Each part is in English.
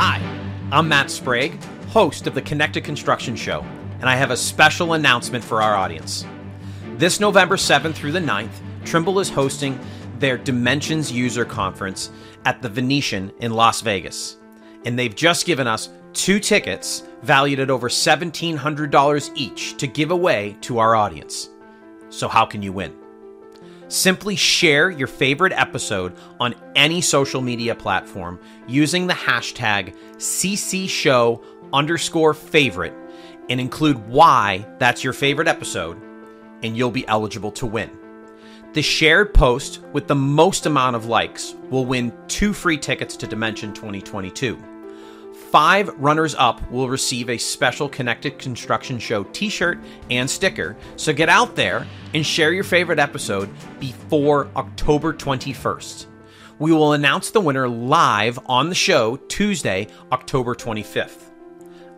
Hi, I'm Matt Sprague, host of the Connected Construction Show, and I have a special announcement for our audience. This November 7th through the 9th, Trimble is hosting their Dimensions User Conference at the Venetian in Las Vegas. And they've just given us two tickets valued at over $1,700 each to give away to our audience. So, how can you win? Simply share your favorite episode on any social media platform using the hashtag CCShow underscore favorite and include why that's your favorite episode, and you'll be eligible to win. The shared post with the most amount of likes will win two free tickets to Dimension 2022. Five runners up will receive a special Connected Construction Show t shirt and sticker. So get out there and share your favorite episode before October 21st. We will announce the winner live on the show Tuesday, October 25th.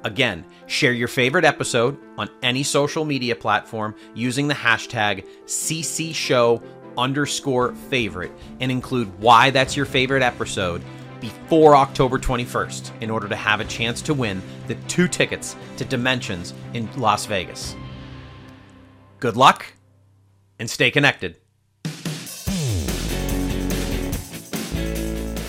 Again, share your favorite episode on any social media platform using the hashtag CCShow underscore favorite and include why that's your favorite episode before October 21st in order to have a chance to win the two tickets to Dimensions in Las Vegas. Good luck and stay connected.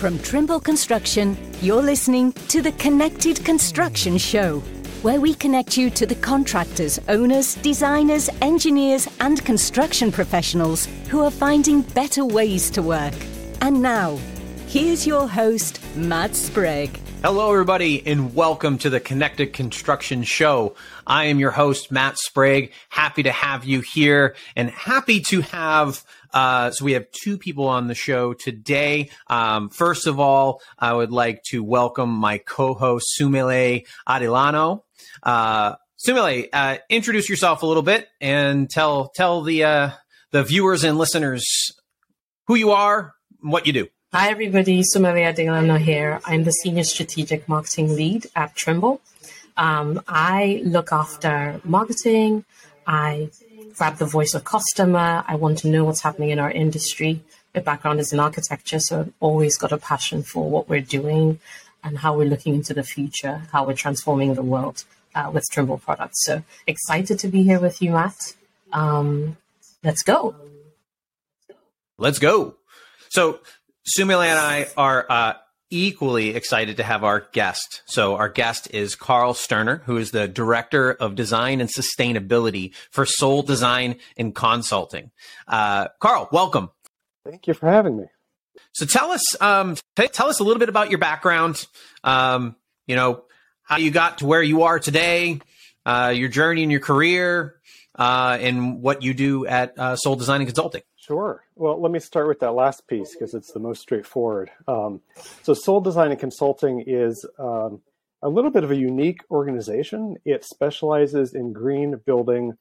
From Trimble Construction, you're listening to the Connected Construction Show, where we connect you to the contractors, owners, designers, engineers, and construction professionals who are finding better ways to work. And now, here's your host, Matt Sprague. Hello, everybody, and welcome to the Connected Construction Show. I am your host, Matt Sprague. Happy to have you here and happy to have uh, so we have two people on the show today. Um, first of all, I would like to welcome my co-host Sumele Adelana. Uh, uh, introduce yourself a little bit and tell tell the uh, the viewers and listeners who you are, and what you do. Hi, everybody. Sumele Adelana here. I'm the Senior Strategic Marketing Lead at Trimble. Um, I look after marketing. I grab the voice of customer. I want to know what's happening in our industry. My background is in architecture, so I've always got a passion for what we're doing and how we're looking into the future, how we're transforming the world uh, with Trimble products. So excited to be here with you, Matt. Um, let's go. Let's go. So Sumele and I are uh, equally excited to have our guest. So our guest is Carl Sterner, who is the Director of Design and Sustainability for Sol Design and Consulting. Uh, Carl, welcome. Thank you for having me. So tell us, um, t- tell us a little bit about your background. Um, you know, how you got to where you are today, uh, your journey in your career, uh, and what you do at uh, Sol Design and Consulting. Sure. Well, let me start with that last piece because it's the most straightforward. Um, so, Sol Design and Consulting is um, a little bit of a unique organization. It specializes in green building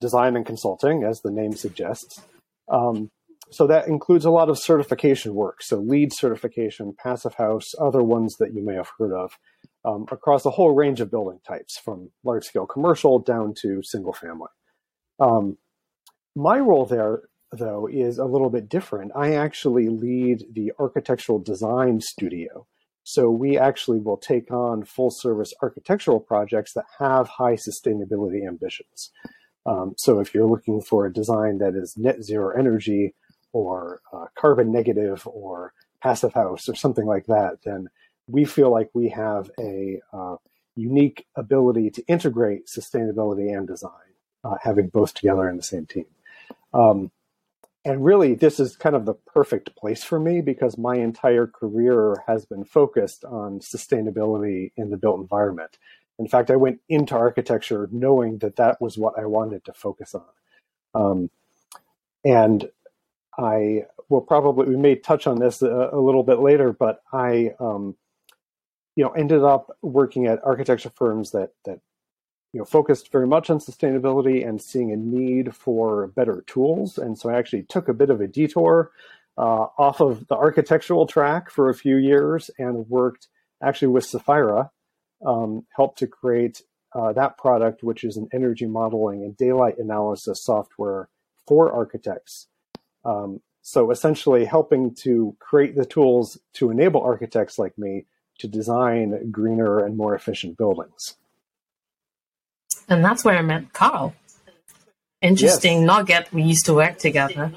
design and consulting, as the name suggests. Um, so, that includes a lot of certification work. So, LEED certification, Passive House, other ones that you may have heard of, um, across a whole range of building types, from large scale commercial down to single family. Um, my role there though, is a little bit different. I actually lead the architectural design studio. So we actually will take on full service architectural projects that have high sustainability ambitions. Um, so if you're looking for a design that is net zero energy or uh, carbon negative or passive house or something like that, then we feel like we have a uh, unique ability to integrate sustainability and design, uh, having both together in the same team. Um, and really this is kind of the perfect place for me because my entire career has been focused on sustainability in the built environment. In fact i went into architecture knowing that that was what i wanted to focus on. Um, and i will probably we may touch on this a, a little bit later but i um, you know ended up working at architecture firms that that you know, focused very much on sustainability and seeing a need for better tools. And so I actually took a bit of a detour uh, off of the architectural track for a few years and worked actually with Sefaira, um, helped to create uh, that product, which is an energy modeling and daylight analysis software for architects. Um, so essentially helping to create the tools to enable architects like me to design greener and more efficient buildings. And that's where I met Carl. Interesting yes. nugget. We used to work together.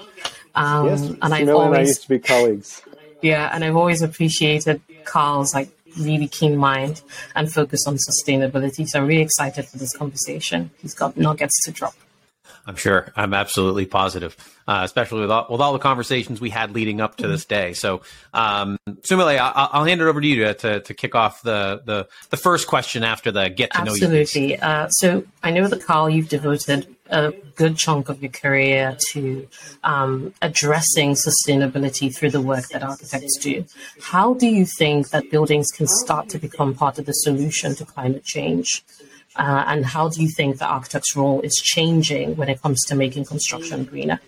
Um, yes, and I've always, and I used to be colleagues. Yeah, and I've always appreciated Carl's like really keen mind and focus on sustainability. So I'm really excited for this conversation. He's got nuggets to drop. I'm sure. I'm absolutely positive, uh, especially with all, with all the conversations we had leading up to this day. So, um, Sumele, I'll, I'll, hand it over to you to, to, to, kick off the, the, the first question after the get to know you. Absolutely. Uh, so, I know that Carl, you've devoted a good chunk of your career to um, addressing sustainability through the work that architects do. How do you think that buildings can start to become part of the solution to climate change? Uh, and how do you think the architect's role is changing when it comes to making construction greener?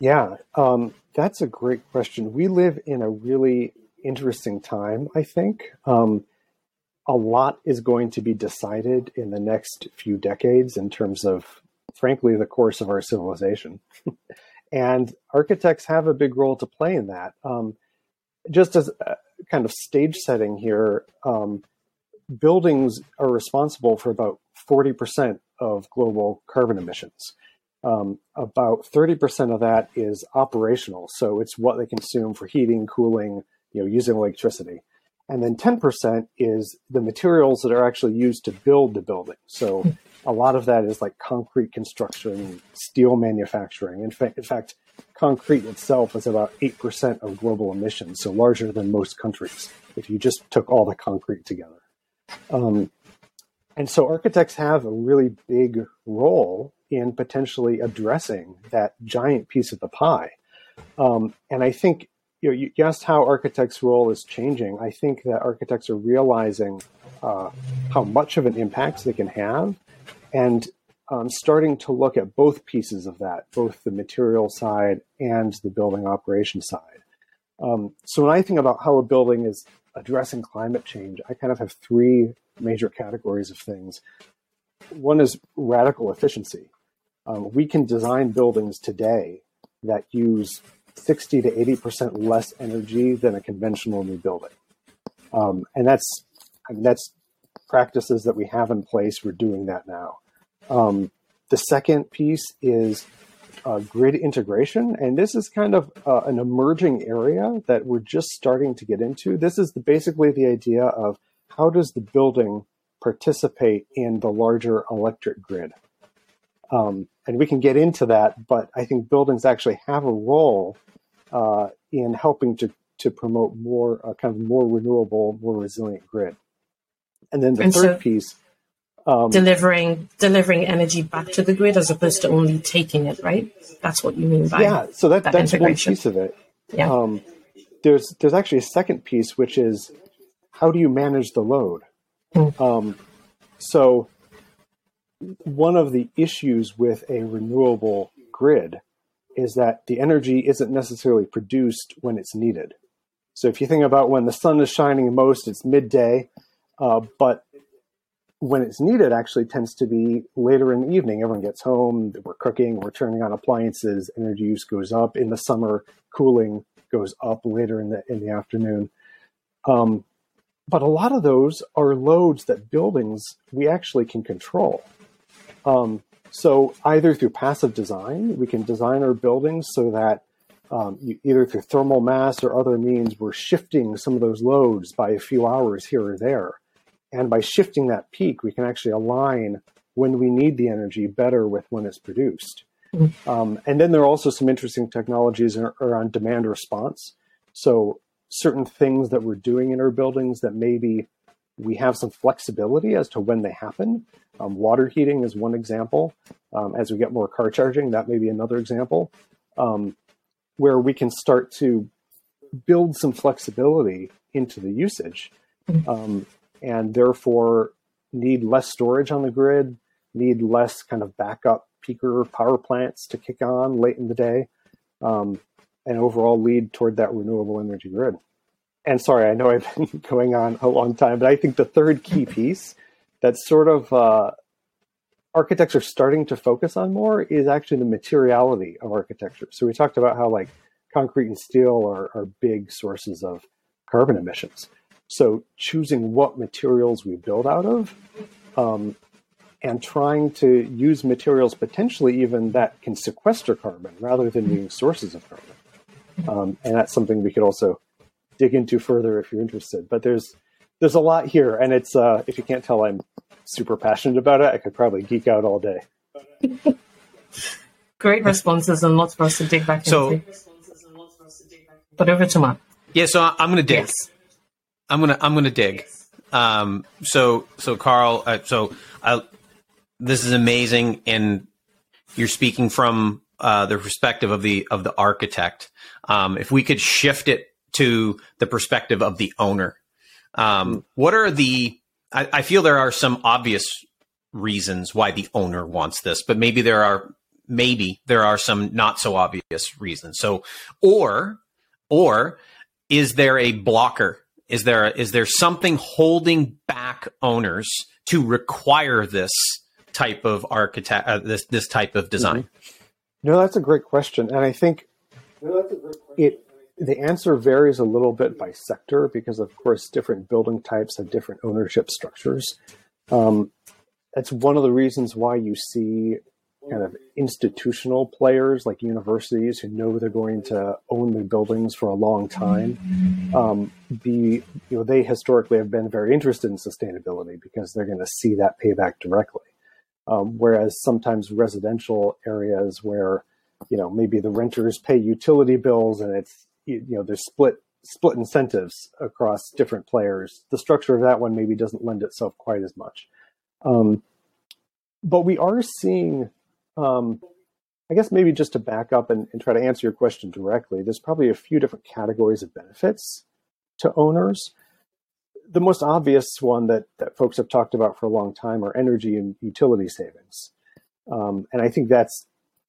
Yeah, um, that's a great question. We live in a really interesting time, I think. Um, a lot is going to be decided in the next few decades in terms of, frankly, the course of our civilization. and architects have a big role to play in that. Um, just as kind of stage setting here, um, buildings are responsible for about 40% of global carbon emissions. Um, about 30% of that is operational, so it's what they consume for heating, cooling, you know, using electricity. And then 10% is the materials that are actually used to build the building. So a lot of that is like concrete construction, steel manufacturing. In, fa- in fact, concrete itself is about 8% of global emissions, so larger than most countries if you just took all the concrete together. Um, and so architects have a really big role in potentially addressing that giant piece of the pie. Um, and I think you, know, you asked how architects' role is changing. I think that architects are realizing uh, how much of an impact they can have, and um, starting to look at both pieces of that, both the material side and the building operation side. Um, so when I think about how a building is addressing climate change, I kind of have three major categories of things. One is radical efficiency. Um, we can design buildings today that use 60 to 80% less energy than a conventional new building. Um, and that's, I mean, that's practices that we have in place. We're doing that now. Um, the second piece is uh, grid integration, and this is kind of uh, an emerging area that we're just starting to get into. This is the, basically the idea of how does the building participate in the larger electric grid? Um, and we can get into that, but I think buildings actually have a role uh, in helping to, to promote more uh, kind of more renewable, more resilient grid. And then the and third so piece um, delivering delivering energy back to the grid as opposed to only taking it, right? That's what you mean by yeah. So that, that that's one piece of it. Yeah. Um, there's there's actually a second piece which is how do you manage the load? Mm. Um, so one of the issues with a renewable grid is that the energy isn't necessarily produced when it's needed. So if you think about when the sun is shining most, it's midday, uh, but when it's needed actually tends to be later in the evening. Everyone gets home, we're cooking, we're turning on appliances, energy use goes up. In the summer, cooling goes up later in the in the afternoon. Um, but a lot of those are loads that buildings we actually can control. Um, so either through passive design, we can design our buildings so that um, you, either through thermal mass or other means, we're shifting some of those loads by a few hours here or there. And by shifting that peak, we can actually align when we need the energy better with when it's produced. Mm-hmm. Um, and then there are also some interesting technologies around demand response. So certain things that we're doing in our buildings that maybe we have some flexibility as to when they happen. Um, water heating is one example. Um, as we get more car charging, that may be another example, um, where we can start to build some flexibility into the usage. Mm-hmm. And therefore need less storage on the grid, need less kind of backup peaker power plants to kick on late in the day, um, and overall lead toward that renewable energy grid. And sorry, I know I've been going on a long time, but I think the third key piece that sort of uh, architects are starting to focus on more is actually the materiality of architecture. So we talked about how like concrete and steel are, are big sources of carbon emissions. So choosing what materials we build out of, um, and trying to use materials potentially even that can sequester carbon rather than being sources of carbon. Um, and that's something we could also dig into further if you're interested. But there's there's a lot here, and it's uh, if you can't tell, I'm super passionate about it. I could probably geek out all day. Great responses and lots for us to dig back So- into. But over to Matt. Yeah, so I- I'm going to dig. Yes. I'm gonna I'm gonna dig. Um, so so Carl, uh, so I, this is amazing, and you're speaking from uh, the perspective of the of the architect. Um, if we could shift it to the perspective of the owner, um, what are the? I, I feel there are some obvious reasons why the owner wants this, but maybe there are maybe there are some not so obvious reasons. So, or or is there a blocker? Is there is there something holding back owners to require this type of architect uh, this this type of design? No, that's a great question, and I think it the answer varies a little bit by sector because, of course, different building types have different ownership structures. Um, that's one of the reasons why you see kind of institutional players like universities who know they're going to own their buildings for a long time. Um, be you know they historically have been very interested in sustainability because they're going to see that payback directly. Um, whereas sometimes residential areas where you know maybe the renters pay utility bills and it's you know there's split split incentives across different players. The structure of that one maybe doesn't lend itself quite as much. Um, but we are seeing, um, I guess maybe just to back up and, and try to answer your question directly, there's probably a few different categories of benefits to owners. The most obvious one that, that folks have talked about for a long time are energy and utility savings. Um, and I think that's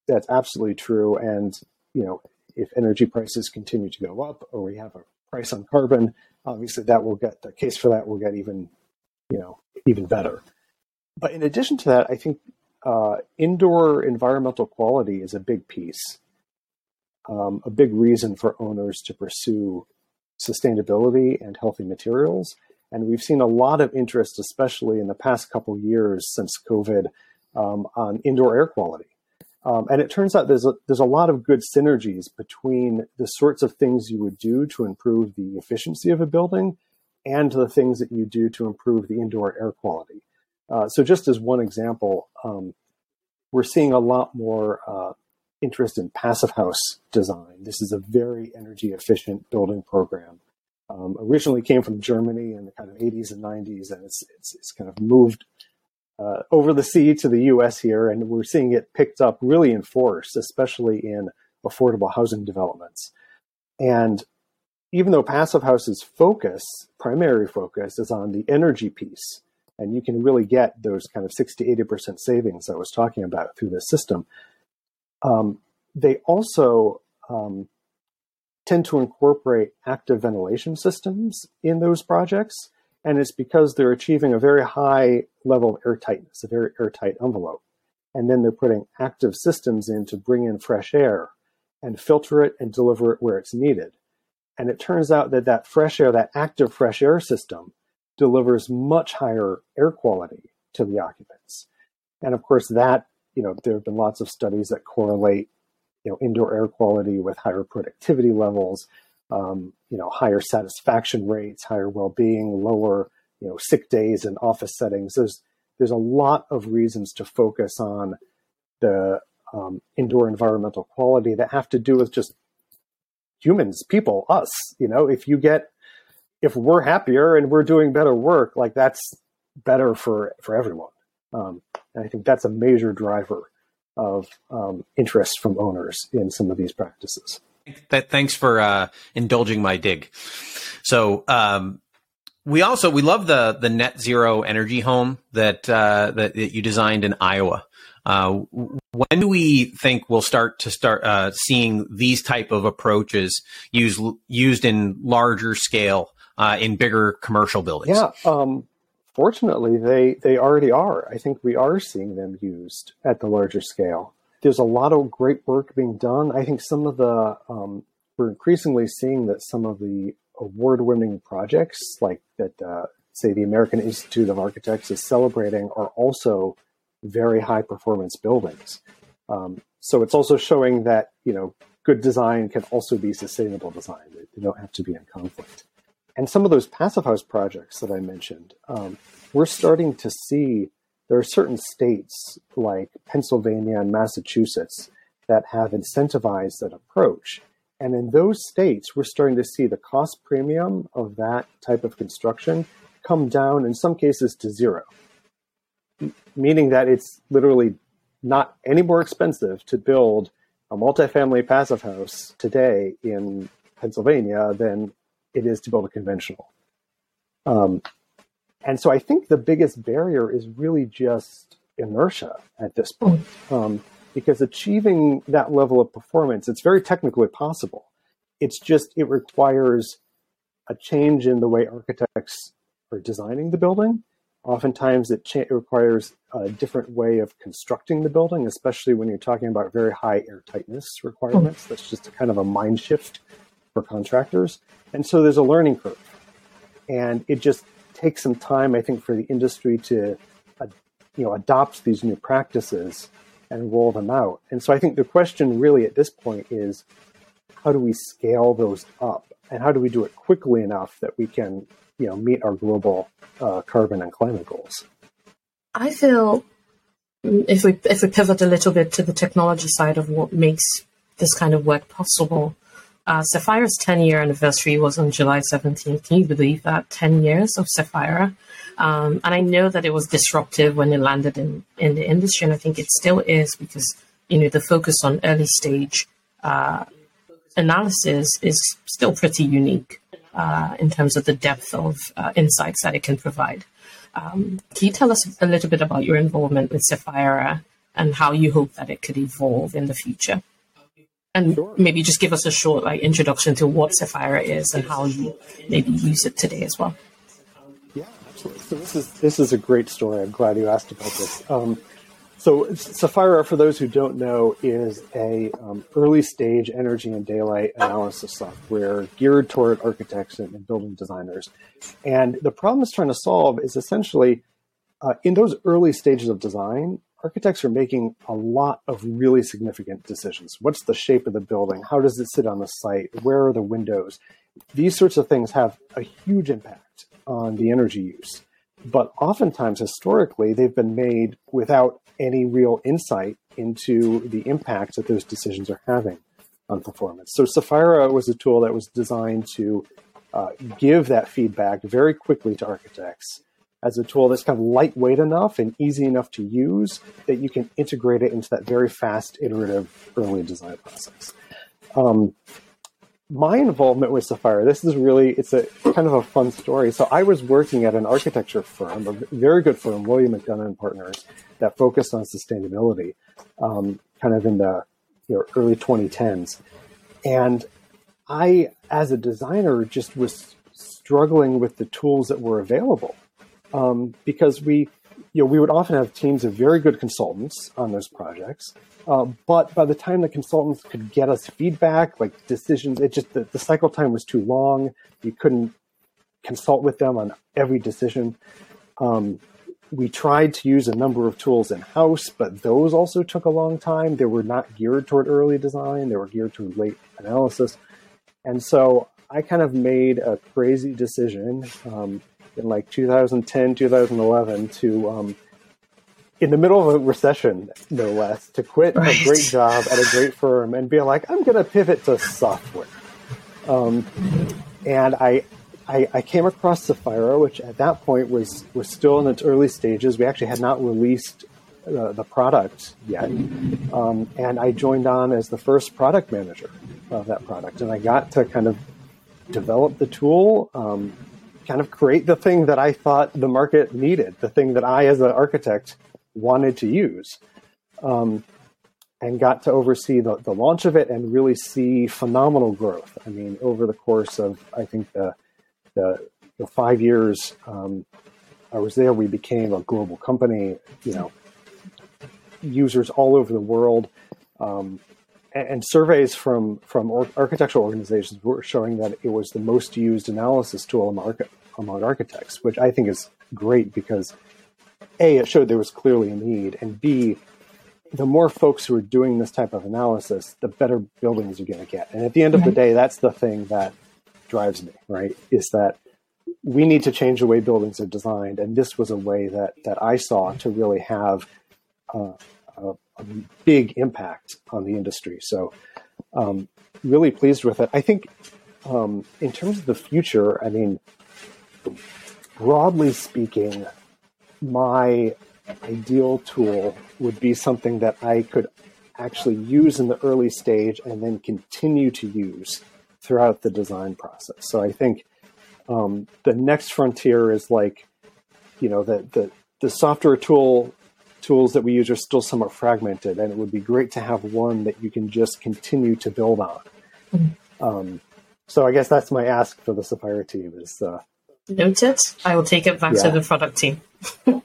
that's absolutely true. And you know, if energy prices continue to go up, or we have a price on carbon, obviously that will get the case for that will get even, you know, even better. But in addition to that, I think uh, indoor environmental quality is a big piece, um, a big reason for owners to pursue sustainability and healthy materials. And we've seen a lot of interest, especially in the past couple years since COVID, um, on indoor air quality. Um, and it turns out there's a, there's a lot of good synergies between the sorts of things you would do to improve the efficiency of a building and the things that you do to improve the indoor air quality. Uh, so, just as one example, um, we're seeing a lot more uh, interest in passive house design. This is a very energy efficient building program. Um, originally came from Germany in the kind of 80s and 90s, and it's, it's, it's kind of moved uh, over the sea to the US here, and we're seeing it picked up really in force, especially in affordable housing developments. And even though passive houses focus, primary focus is on the energy piece, and you can really get those kind of 60 80% savings I was talking about through this system. Um, they also um, tend to incorporate active ventilation systems in those projects and it's because they're achieving a very high level of airtightness, a very airtight envelope. And then they're putting active systems in to bring in fresh air and filter it and deliver it where it's needed. And it turns out that that fresh air, that active fresh air system, delivers much higher air quality to the occupants. And of course, that, you know, there have been lots of studies that correlate, you know, indoor air quality with higher productivity levels, um, you know, higher satisfaction rates, higher well-being, lower, you know, sick days in office settings. There's there's a lot of reasons to focus on the um, indoor environmental quality that have to do with just humans, people, us. You know, if you get if we're happier and we're doing better work, like that's better for for everyone. Um, and I think that's a major driver of um, interest from owners in some of these practices. That thanks for uh, indulging my dig. So um, we also we love the the net zero energy home that uh, that, that you designed in Iowa. Uh, when do we think we'll start to start uh, seeing these type of approaches used used in larger scale uh, in bigger commercial buildings? Yeah, um, fortunately, they they already are. I think we are seeing them used at the larger scale. There's a lot of great work being done. I think some of the um, we're increasingly seeing that some of the award-winning projects like that, uh, say the American Institute of Architects is celebrating, are also very high-performance buildings. Um, so it's also showing that you know good design can also be sustainable design. They don't have to be in conflict. And some of those passive house projects that I mentioned, um, we're starting to see there are certain states like Pennsylvania and Massachusetts that have incentivized that approach. And in those states, we're starting to see the cost premium of that type of construction come down in some cases to zero, meaning that it's literally not any more expensive to build a multifamily passive house today in Pennsylvania than it is to build a conventional. Um, and so I think the biggest barrier is really just inertia at this point. Um, because achieving that level of performance, it's very technically possible. It's just, it requires a change in the way architects are designing the building. Oftentimes, it, cha- it requires a different way of constructing the building, especially when you're talking about very high air tightness requirements. That's just kind of a mind shift for contractors. And so there's a learning curve. And it just takes some time, I think, for the industry to uh, you know, adopt these new practices and roll them out. And so I think the question really at this point is how do we scale those up and how do we do it quickly enough that we can you know meet our global uh, carbon and climate goals i feel if we if we pivot a little bit to the technology side of what makes this kind of work possible uh, Sefaira's 10 year anniversary was on July 17th. Can you believe that? 10 years of Sefaira. Um, and I know that it was disruptive when it landed in, in the industry, and I think it still is because, you know, the focus on early stage uh, analysis is still pretty unique uh, in terms of the depth of uh, insights that it can provide. Um, can you tell us a little bit about your involvement with Sefaira and how you hope that it could evolve in the future? And sure. maybe just give us a short like introduction to what Sefaira is and how you maybe use it today as well. Yeah, absolutely. So this is this is a great story. I'm glad you asked about this. Um, so Sefaira, for those who don't know, is a um, early stage energy and daylight analysis software geared toward architects and, and building designers. And the problem it's trying to solve is essentially uh, in those early stages of design, architects are making a lot of really significant decisions. What's the shape of the building? How does it sit on the site? Where are the windows? These sorts of things have a huge impact on the energy use. But oftentimes, historically, they've been made without any real insight into the impact that those decisions are having on performance. So, Sefaira was a tool that was designed to uh, give that feedback very quickly to architects as a tool that's kind of lightweight enough and easy enough to use that you can integrate it into that very fast, iterative early design process. Um, my involvement with Sefaira, this is really, it's a kind of a fun story. So I was working at an architecture firm, a very good firm, William McDonough and Partners, that focused on sustainability, um, kind of in the you know, early 2010s. And I, as a designer, just was struggling with the tools that were available um, because we, you know, we would often have teams of very good consultants on those projects. Uh, but by the time the consultants could get us feedback, like decisions, it just the, the cycle time was too long. You couldn't consult with them on every decision. Um, we tried to use a number of tools in house, but those also took a long time. They were not geared toward early design, they were geared toward late analysis. And so I kind of made a crazy decision. Um, in like 2010, 2011 to, um, in the middle of a recession, no less, to quit right. a great job at a great firm and be like, I'm going to pivot to software. Um, and I, I, I, came across Sefaira, which at that point was, was still in its early stages. We actually had not released uh, the product yet. Um, and I joined on as the first product manager of that product. And I got to kind of develop the tool, um, kind of create the thing that I thought the market needed, the thing that I, as an architect, wanted to use. Um, and got to oversee the, the launch of it and really see phenomenal growth. I mean, over the course of, I think, the, the, the five years um, I was there, we became a global company, you know, users all over the world. Um, and surveys from from architectural organizations were showing that it was the most used analysis tool among, among architects, which I think is great because a it showed there was clearly a need, and b the more folks who are doing this type of analysis, the better buildings you're going to get. And at the end of the day, that's the thing that drives me, right? Is that we need to change the way buildings are designed, and this was a way that that I saw to really have uh, a, big impact on the industry. So, um, really pleased with it. I think um, in terms of the future, I mean, broadly speaking, my ideal tool would be something that I could actually use in the early stage and then continue to use throughout the design process. So I think um, the next frontier is like, you know, the, the, the software tool tools that we use are still somewhat fragmented, and it would be great to have one that you can just continue to build on. Mm-hmm. Um, so I guess that's my ask for the Sefaira team is. Uh, Noted. I will take it back yeah. to the product team.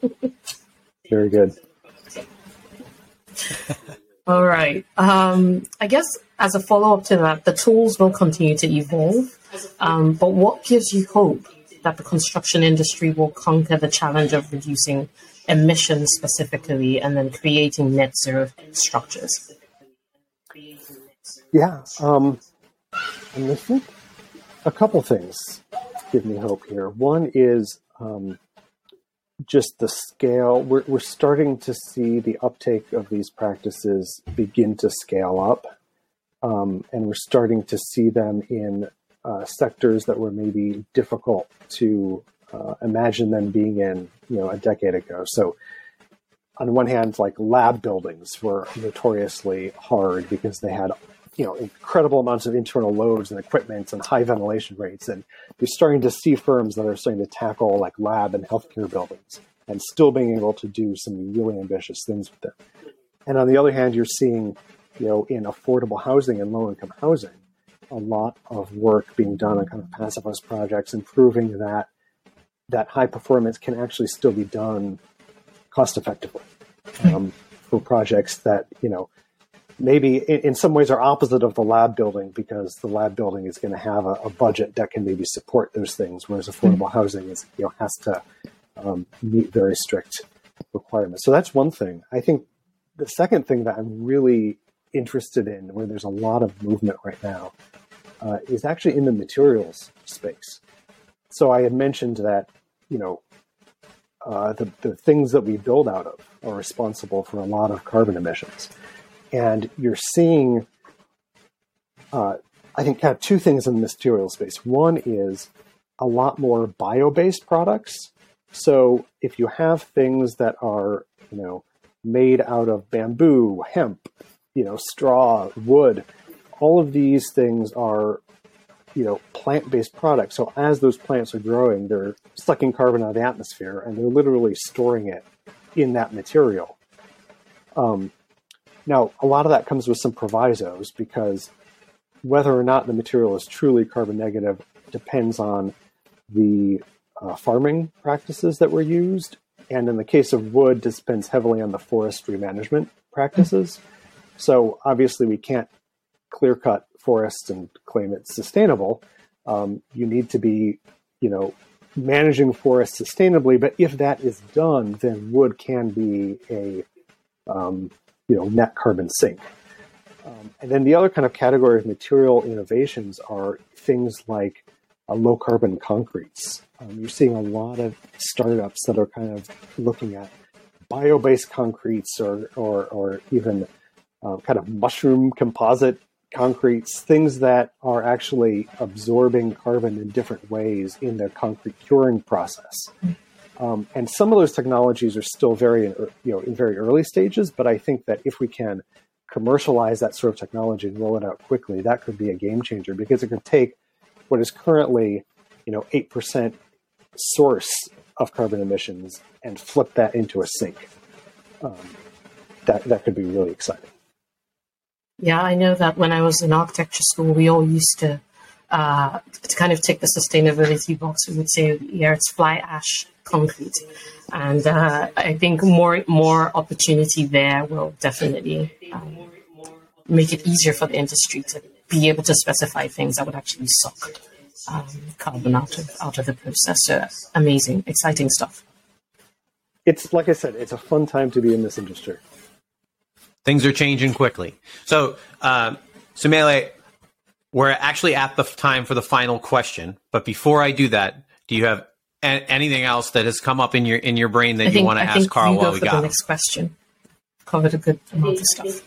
Very good. All right. Um, I guess as a follow up to that, the tools will continue to evolve. Um, but what gives you hope that the construction industry will conquer the challenge of reducing emissions specifically and then creating net zero structures? Yeah. Um, I think a couple things give me hope here. One is um, just the scale. We're, we're starting to see the uptake of these practices begin to scale up. Um, and we're starting to see them in uh, sectors that were maybe difficult to uh, imagine them being in, you know, a decade ago. So, on one hand, like lab buildings were notoriously hard because they had, you know, incredible amounts of internal loads and equipment and high ventilation rates. And you're starting to see firms that are starting to tackle like lab and healthcare buildings and still being able to do some really ambitious things with them. And on the other hand, you're seeing, you know, in affordable housing and low income housing, a lot of work being done on kind of passive house projects and proving that that high performance can actually still be done cost effectively um, for projects that you know maybe in, in, some ways are opposite of the lab building because the lab building is going to have a, a, budget that can maybe support those things, whereas affordable housing is you know has to um, meet very strict requirements. So that's one thing. I think the second thing that I'm really interested in, where there's a lot of movement right now, uh, is actually in the materials space. So I had mentioned that, you know, uh, the, the things that we build out of are responsible for a lot of carbon emissions. And you're seeing, uh, I think, kind of two things in the material space. One is a lot more bio based products. So if you have things that are, you know, made out of bamboo, hemp, you know, straw, wood, all of these things are you know plant-based products. So as those plants are growing they're sucking carbon out of the atmosphere and they're literally storing it in that material. Um, now a lot of that comes with some provisos because whether or not the material is truly carbon negative depends on the uh, farming practices that were used. And in the case of wood depends heavily on the forestry management practices so obviously we can't clear cut forests and claim it's sustainable. Um, you need to be, you know, managing forests sustainably. But if that is done, then wood can be a, um, you know, net carbon sink. Um, and then the other kind of category of material innovations are things like uh, low carbon concretes. Um, you're seeing a lot of startups that are kind of looking at bio based concretes or, or, or even uh, kind of mushroom composite concretes, things that are actually absorbing carbon in different ways in their concrete curing process. Um, and some of those technologies are still very, you know, in very early stages. But I think that if we can commercialize that sort of technology and roll it out quickly, that could be a game changer because it could take what is currently, you know, eight percent source of carbon emissions and flip that into a sink. Um, that that could be really exciting. Yeah, I know that when I was in architecture school, we all used to uh, to kind of tick the sustainability box. We would say, yeah, it's fly ash concrete, and uh, I think more more opportunity there will definitely um, make it easier for the industry to be able to specify things that would actually suck um, carbon out of out of the process. So amazing, exciting stuff. It's like I said, it's a fun time to be in this industry. Things are changing quickly. So, um, Sumele, we're actually at the time for the final question. But before I do that, do you have a- anything else that has come up in your in your brain that I you think, want to I ask think Carl you go while we for the got him? next question. Covered a good amount of stuff.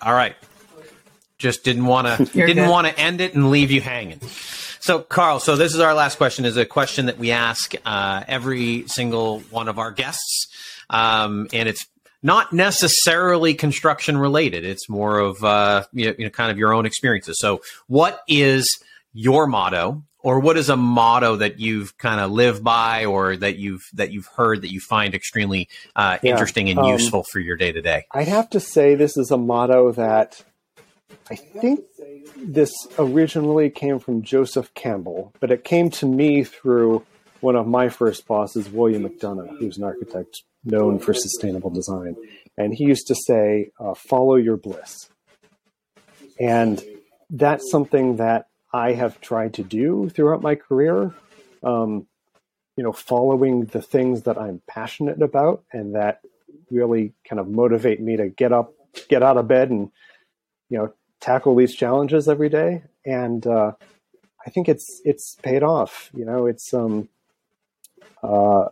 All right. Just didn't want to didn't want to end it and leave you hanging. So, Carl, so this is our last question. is a question that we ask uh, every single one of our guests, um, and it's not necessarily construction related. It's more of uh, you know, kind of your own experiences. So, what is your motto, or what is a motto that you've kind of lived by, or that you've that you've heard that you find extremely uh, Yeah, interesting and um, useful for your day to day? I'd have to say this is a motto that I think this originally came from Joseph Campbell, but it came to me through one of my first bosses, William McDonough, who's an architect known for sustainable design. And he used to say, uh, follow your bliss. And that's something that I have tried to do throughout my career. Um, you know, following the things that I'm passionate about and that really kind of motivate me to get up, get out of bed, and you know, tackle these challenges every day. And uh, I think it's it's paid off. You know, it's um, uh,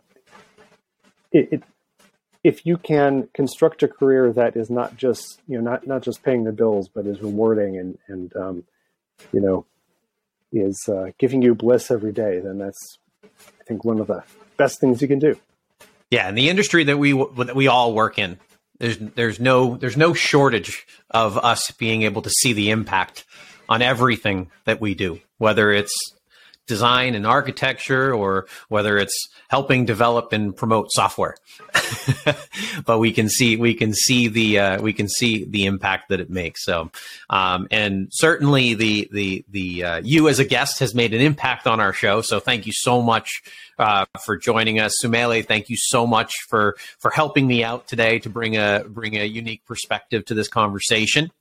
it, it if you can construct a career that is not just you know not not just paying the bills, but is rewarding and and um, you know is uh, giving you bliss every day, then that's I think one of the best things you can do. Yeah, and the industry that we that we all work in, there's there's no there's no shortage of us being able to see the impact on everything that we do, whether it's design and architecture or whether it's helping develop and promote software. but we can see we can see the uh, we can see the impact that it makes. So, um, and certainly the the the uh, you as a guest has made an impact on our show. So thank you so much uh, for joining us, Sumele. Thank you so much for for helping me out today to bring a bring a unique perspective to this conversation.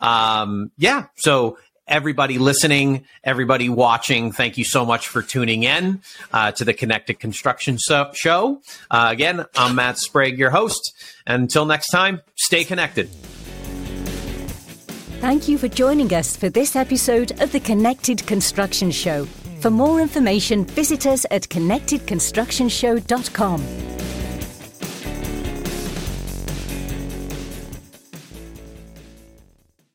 Um, yeah, so everybody listening, everybody watching, thank you so much for tuning in uh, to the Connected Construction so- Show. Uh, again, I'm Matt Sprague, your host. And until next time, stay connected. Thank you for joining us for this episode of the Connected Construction Show. For more information, visit us at connectedconstructionshow.com.